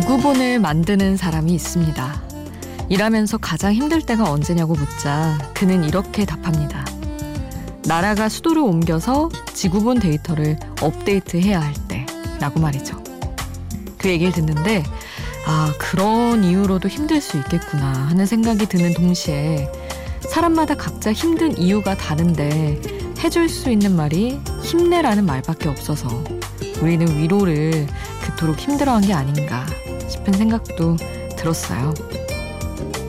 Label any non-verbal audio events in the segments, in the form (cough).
지구본을 만드는 사람이 있습니다. 일하면서 가장 힘들 때가 언제냐고 묻자 그는 이렇게 답합니다. 나라가 수도를 옮겨서 지구본 데이터를 업데이트해야 할 때라고 말이죠. 그 얘기를 듣는데 아 그런 이유로도 힘들 수 있겠구나 하는 생각이 드는 동시에 사람마다 각자 힘든 이유가 다른데 해줄 수 있는 말이 힘내라는 말밖에 없어서 우리는 위로를 그토록 힘들어한 게 아닌가 싶은 생각도 들었어요.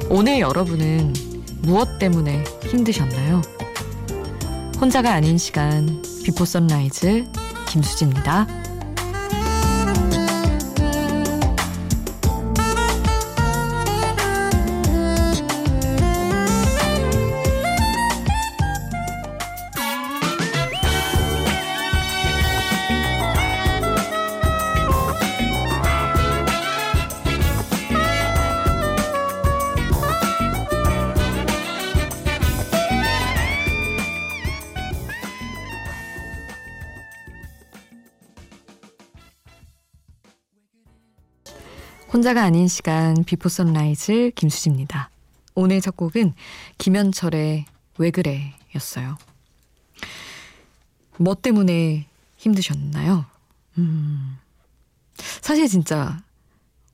오늘 여러분은 무엇 때문에 힘드셨나요? 혼자가 아닌 시간 비포 선라이즈 김수지입니다. 혼자가 아닌 시간 비포 선라이즈 김수지입니다. 오늘 첫 곡은 김현철의 왜 그래 였어요. 뭐 때문에 힘드셨나요? 음, 사실 진짜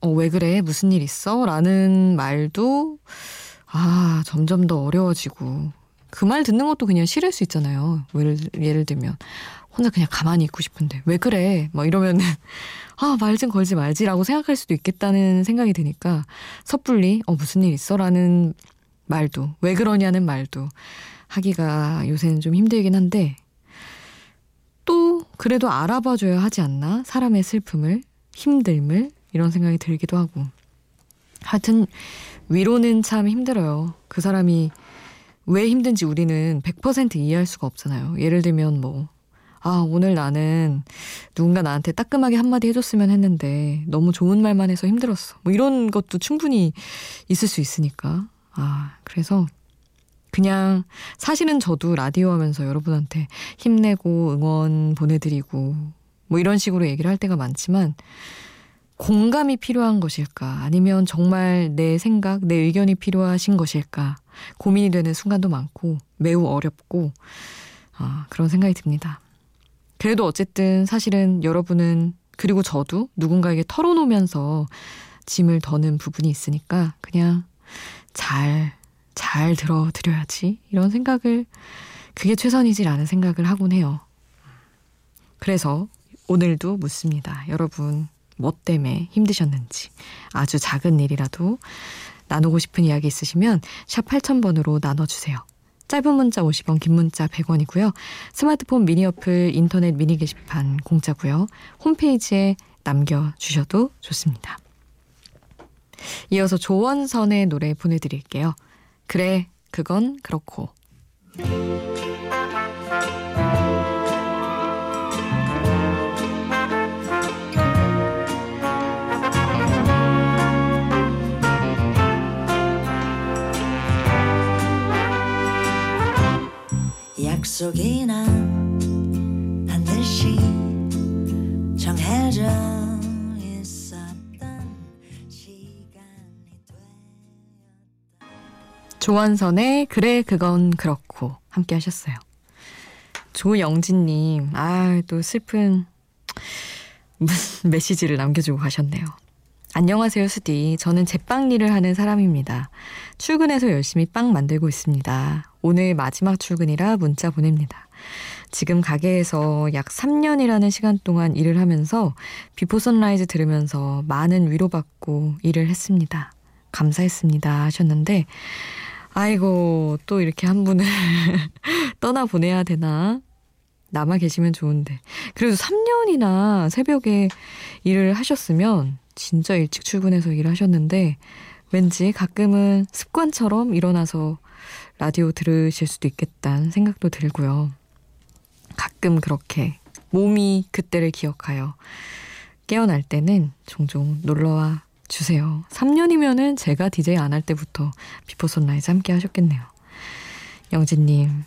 어, 왜 그래? 무슨 일 있어? 라는 말도 아, 점점 더 어려워지고 그 말 듣는 것도 그냥 싫을 수 있잖아요. 예를, 예를 들면 혼자 그냥 가만히 있고 싶은데 왜 그래? 뭐 이러면은 (laughs) 아, 말 좀 걸지 말지라고 생각할 수도 있겠다는 생각이 드니까 섣불리 어, 무슨 일 있어? 라는 말도 왜 그러냐는 말도 하기가 요새는 좀 힘들긴 한데 또 그래도 알아봐 줘야 하지 않나? 사람의 슬픔을, 힘듦을 이런 생각이 들기도 하고 하여튼 위로는 참 힘들어요. 그 사람이 왜 힘든지 우리는 100% 이해할 수가 없잖아요. 예를 들면 뭐 아, 오늘 나는 누군가 나한테 따끔하게 한마디 해줬으면 했는데 너무 좋은 말만 해서 힘들었어. 뭐 이런 것도 충분히 있을 수 있으니까. 아, 그래서 그냥 사실은 저도 라디오 하면서 여러분한테 힘내고 응원 보내드리고 뭐 이런 식으로 얘기를 할 때가 많지만 공감이 필요한 것일까? 아니면 정말 내 생각, 내 의견이 필요하신 것일까? 고민이 되는 순간도 많고 매우 어렵고 아, 그런 생각이 듭니다. 그래도 어쨌든 사실은 여러분은 그리고 저도 누군가에게 털어놓으면서 짐을 더는 부분이 있으니까 그냥 잘, 잘 들어드려야지. 이런 생각을, 그게 최선이지라는 생각을 하곤 해요. 그래서 오늘도 묻습니다. 여러분, 뭐 때문에 힘드셨는지. 아주 작은 일이라도 나누고 싶은 이야기 있으시면 샵 8000번으로 나눠주세요. 짧은 문자 50원, 긴 문자 100원이고요. 스마트폰 미니 어플, 인터넷 미니 게시판 공짜고요. 홈페이지에 남겨주셔도 좋습니다. 이어서 조원선의 노래 보내드릴게요. 그래, 그건 그렇고. 약속이나 반드시 정해져 있었던 시간이 되었다. 조원선의 그래 그건 그렇고 함께 하셨어요. 조영진님, 아, 또 슬픈 (laughs) 메시지를 남겨주고 가셨네요. 안녕하세요, 수디. 저는 제빵 일을 하는 사람입니다. 출근해서 열심히 빵 만들고 있습니다. 오늘 마지막 출근이라 문자 보냅니다. 지금 가게에서 약 3년이라는 시간 동안 일을 하면서 Before Sunrise 들으면서 많은 위로받고 일을 했습니다. 감사했습니다. 하셨는데, 아이고, 또 이렇게 한 분을 (laughs) 떠나보내야 되나? 남아 계시면 좋은데. 그래도 3년이나 새벽에 일을 하셨으면 진짜 일찍 출근해서 일하셨는데, 왠지 가끔은 습관처럼 일어나서 라디오 들으실 수도 있겠다는 생각도 들고요. 가끔 그렇게 몸이 그때를 기억하여 깨어날 때는 종종 놀러와 주세요. 3년이면은 제가 DJ 안할 때부터 Before Sunrise 함께 하셨겠네요. 영진님,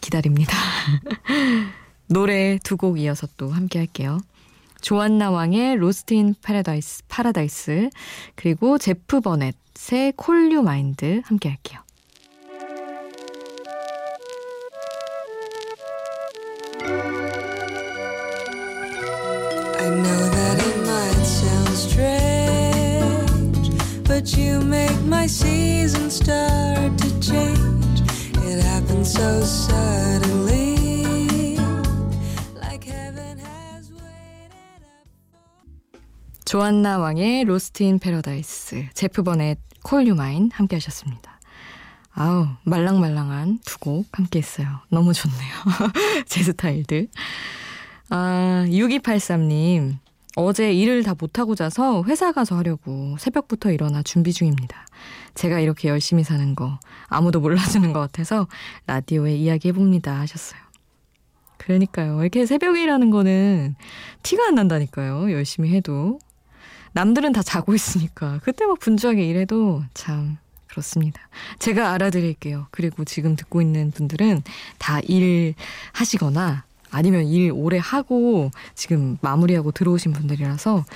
기다립니다. (laughs) 노래 두 곡 이어서 또 함께 할게요. 조안나 왕의 로스트 인 파라다이스, 파라다이스 그리고 제프 버넷의 콜류 마인드 함께 할게요. I know 조안나 왕의 Lost in Paradise, 제프 버넷 Call You Mine 함께 하셨습니다. 아우, 말랑말랑한 두 곡 함께 했어요. 너무 좋네요. (laughs) 제 스타일들. 아, 6283님. 어제 일을 다 못하고 자서 회사 가서 하려고 새벽부터 일어나 준비 중입니다. 제가 이렇게 열심히 사는 거 아무도 몰라주는 것 같아서 라디오에 이야기해봅니다 하셨어요. 그러니까요. 이렇게 새벽에 일하는 거는 티가 안 난다니까요. 열심히 해도. 남들은 다 자고 있으니까. 그때 막 분주하게 일해도 참 그렇습니다. 제가 알아드릴게요. 그리고 지금 듣고 있는 분들은 다 일하시거나 아니면 일 오래 하고 지금 마무리하고 들어오신 분들이라서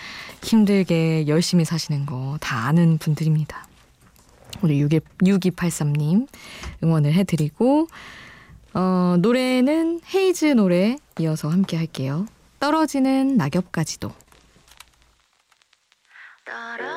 힘들게 열심히 사시는 거 다 아는 분들입니다. 우리 6283님 응원을 해드리고 어, 노래는 헤이즈 노래 이어서 함께 할게요. 떨어지는 낙엽까지도 떨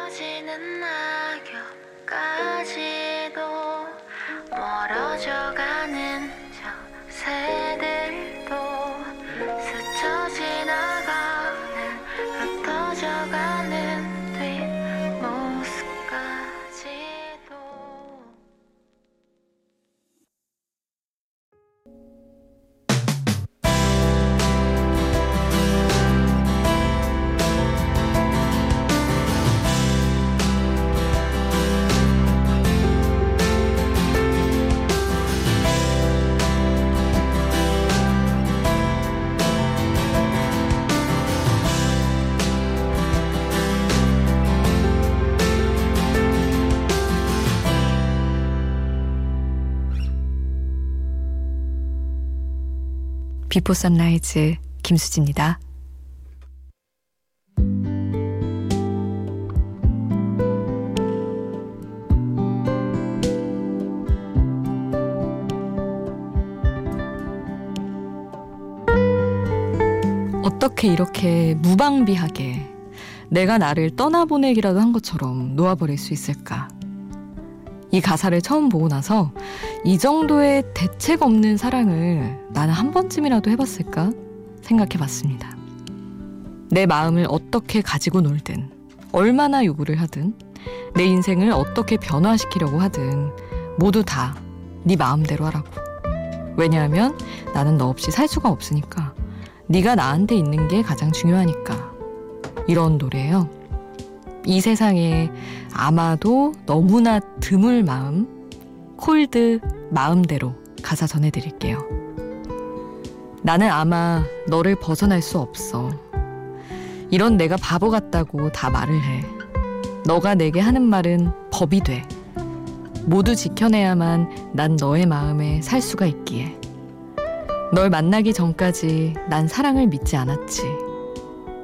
Before Sunrise 김수지입니다. 어떻게 이렇게 무방비하게 내가 나를 떠나보내기라도 한 것처럼 놓아버릴 수 있을까? 이 가사를 처음 보고 나서 이 정도의 대책 없는 사랑을 나는 한 번쯤이라도 해봤을까 생각해 봤습니다. 내 마음을 어떻게 가지고 놀든, 얼마나 요구를 하든, 내 인생을 어떻게 변화시키려고 하든, 모두 다 네 마음대로 하라고. 왜냐하면 나는 너 없이 살 수가 없으니까. 네가 나한테 있는 게 가장 중요하니까. 이런 노래예요. 이 세상에 아마도 너무나 드물 마음, 콜드 마음대로 가사 전해드릴게요. 나는 아마 너를 벗어날 수 없어. 이런 내가 바보 같다고 다 말을 해. 너가 내게 하는 말은 법이 돼. 모두 지켜내야만 난 너의 마음에 살 수가 있기에. 널 만나기 전까지 난 사랑을 믿지 않았지.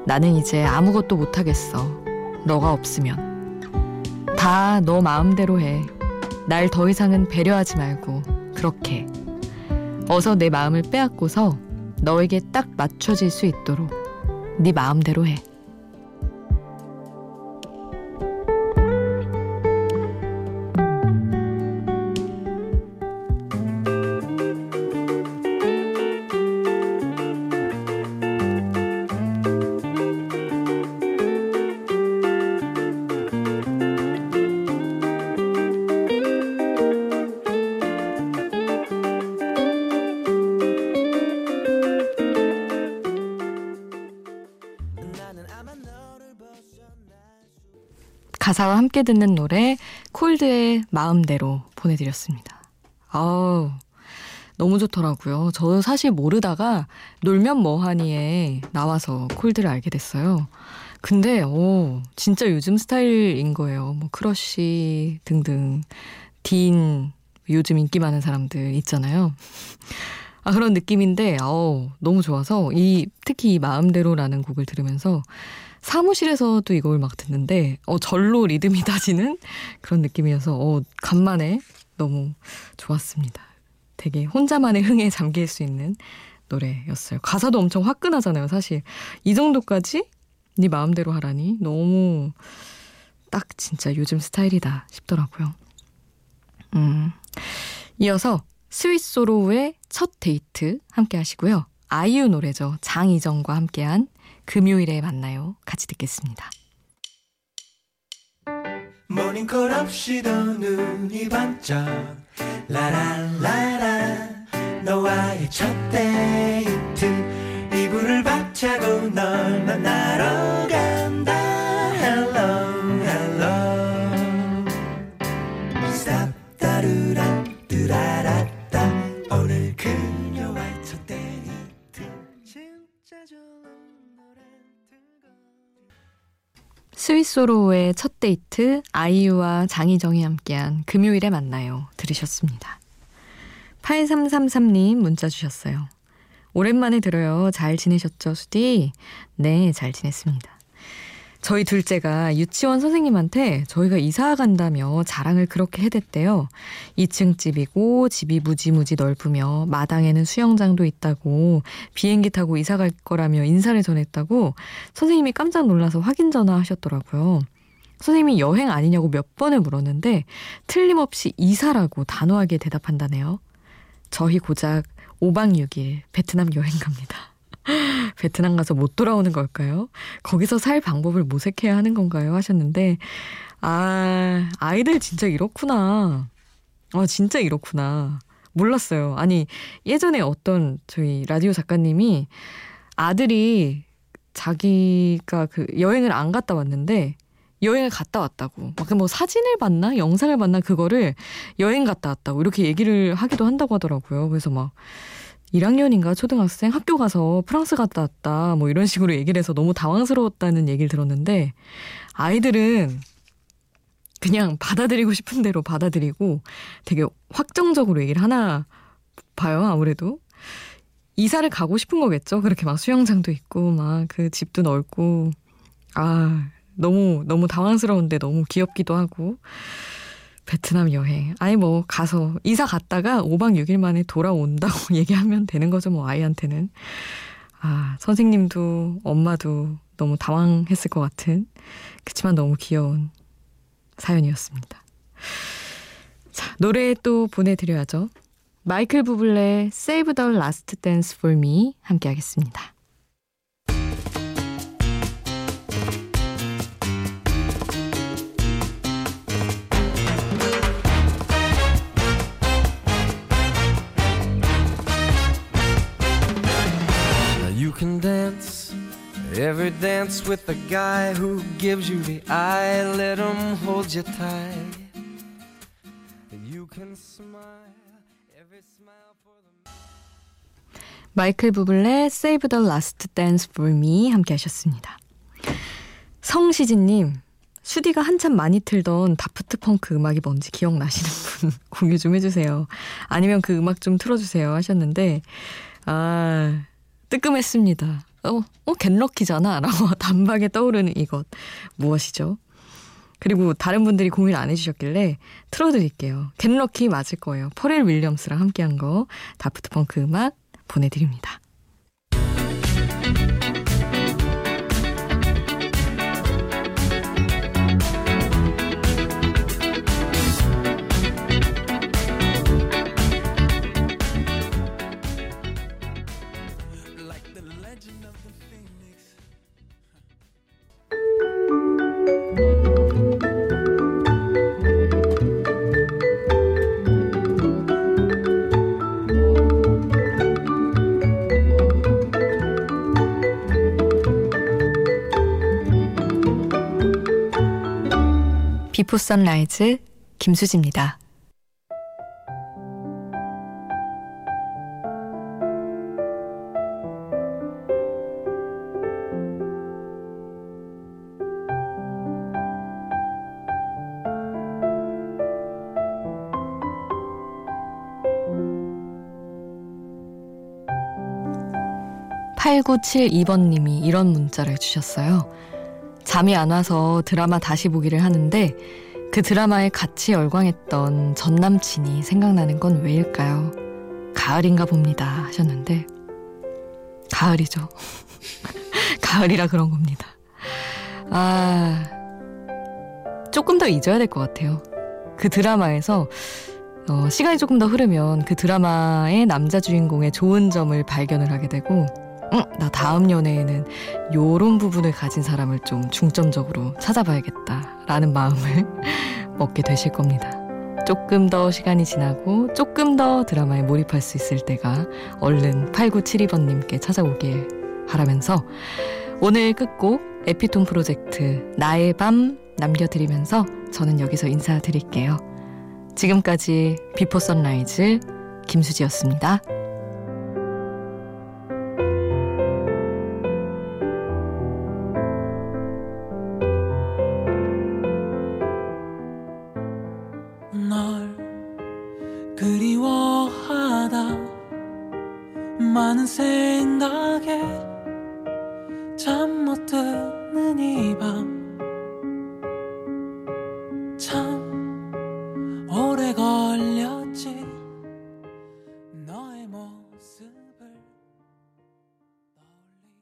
나는 이제 아무것도 못하겠어. 너가 없으면. 다 너 마음대로 해. 날 더 이상은 배려하지 말고, 그렇게. 어서 내 마음을 빼앗고서 너에게 딱 맞춰질 수 있도록 네 마음대로 해. 가사와 함께 듣는 노래 콜드의 마음대로 보내드렸습니다. 아우 너무 좋더라고요. 저는 사실 모르다가 놀면 뭐하니에 나와서 콜드를 알게 됐어요. 근데 오 진짜 요즘 스타일인 거예요. 뭐 크러쉬 등등 딘 요즘 인기 많은 사람들 있잖아요. 아, 그런 느낌인데, 어우, 너무 좋아서, 이, 특히 이 마음대로라는 곡을 들으면서 사무실에서도 이걸 막 듣는데, 어, 절로 리듬이 타지는 그런 느낌이어서, 어, 간만에 너무 좋았습니다. 되게 혼자만의 흥에 잠길 수 있는 노래였어요. 가사도 엄청 화끈하잖아요, 사실. 이 정도까지 네 마음대로 하라니 너무 딱 진짜 요즘 스타일이다 싶더라고요. 음. 이어서 스윗소로우의 첫 데이트 함께 하시고요. 아이유 노래죠. 장이정과 함께한 금요일에 만나요. 같이 듣겠습니다. 모닝콜 없이도 눈이 반짝 라라라라 스위스로의 첫 데이트 아이유와 장희정이 함께한 금요일에 만나요 들으셨습니다. 8333님 문자 주셨어요. 오랜만에 들어요. 잘 지내셨죠, 수디? 네, 잘 지냈습니다. 저희 둘째가 유치원 선생님한테 저희가 이사 간다며 자랑을 그렇게 해댔대요. 2층 집이고 집이 무지무지 넓으며 마당에는 수영장도 있다고 비행기 타고 이사 갈 거라며 인사를 전했다고 선생님이 깜짝 놀라서 확인 전화 하셨더라고요. 선생님이 여행 아니냐고 몇 번을 물었는데 틀림없이 이사라고 단호하게 대답한다네요. 저희 고작 5박 6일 베트남 여행 갑니다. (laughs) 베트남 가서 못 돌아오는 걸까요? 거기서 살 방법을 모색해야 하는 건가요? 하셨는데, 아, 아이들 진짜 이렇구나. 아, 진짜 이렇구나. 몰랐어요. 아니, 예전에 어떤 저희 라디오 작가님이 아들이 자기가 그 여행을 안 갔다 왔는데, 여행을 갔다 왔다고. 막 뭐 사진을 봤나? 영상을 봤나? 그거를 여행 갔다 왔다고. 이렇게 얘기를 하기도 한다고 하더라고요. 그래서 막 1학년인가 초등학생 학교 가서 프랑스 갔다 왔다. 뭐 이런 식으로 얘기를 해서 너무 당황스러웠다는 얘기를 들었는데 아이들은 그냥 받아들이고 싶은 대로 받아들이고 되게 확정적으로 얘기를 하나 봐요. 아무래도. 이사를 가고 싶은 거겠죠. 그렇게 막 수영장도 있고 막 그 집도 넓고 아 너무 너무 당황스러운데 너무 귀엽기도 하고 베트남 여행. 아니 뭐 가서 이사 갔다가 5박 6일 만에 돌아온다고 (laughs) 얘기하면 되는 거죠. 뭐 아이한테는. 아, 선생님도 엄마도 너무 당황했을 것 같은 그치만 너무 귀여운 사연이었습니다. 자, 노래 또 보내드려야죠. 마이클 부블레 Save the Last Dance for Me 함께 하겠습니다. Dance with the guy who gives you the eye. Let him hold you tight. You can smile every smile for the. 마이클 부블레 Save the Last Dance for Me 함께 하셨습니다. 성시진님, 수디가 한참 많이 틀던 다프트 펑크 음악이 뭔지 기억나시는 분 공유 좀 해주세요. 아니면 그 음악 좀 틀어주세요 하셨는데, 아, 뜨끔했습니다. 어, 어, 겟럭키잖아. 라고 (laughs) 단박에 떠오르는 이것. 무엇이죠? 그리고 다른 분들이 공유를 안 해주셨길래 틀어드릴게요. 겟럭키 맞을 거예요. 퍼렐 윌리엄스랑 함께한 거 다프트 펑크 음악 보내드립니다. 비포 선라이즈 김수지입니다. 8972번님이 이런 문자를 주셨어요. 잠이 안 와서 드라마 다시 보기를 하는데 그 드라마에 같이 열광했던 전 남친이 생각나는 건 왜일까요? 가을인가 봅니다 하셨는데 가을이죠. (laughs) 가을이라 그런 겁니다. 아 조금 더 잊어야 될 것 같아요. 그 드라마에서 어, 시간이 조금 더 흐르면 그 드라마의 남자 주인공의 좋은 점을 발견을 하게 되고 응, 나 다음 연애에는 요런 부분을 가진 사람을 좀 중점적으로 찾아봐야겠다. 라는 마음을 (laughs) 먹게 되실 겁니다. 조금 더 시간이 지나고 조금 더 드라마에 몰입할 수 있을 때가 얼른 8972번님께 찾아오길 바라면서 오늘 끝곡 에피톤 프로젝트 나의 밤 남겨드리면서 저는 여기서 인사드릴게요. 지금까지 Before Sunrise 김수지였습니다.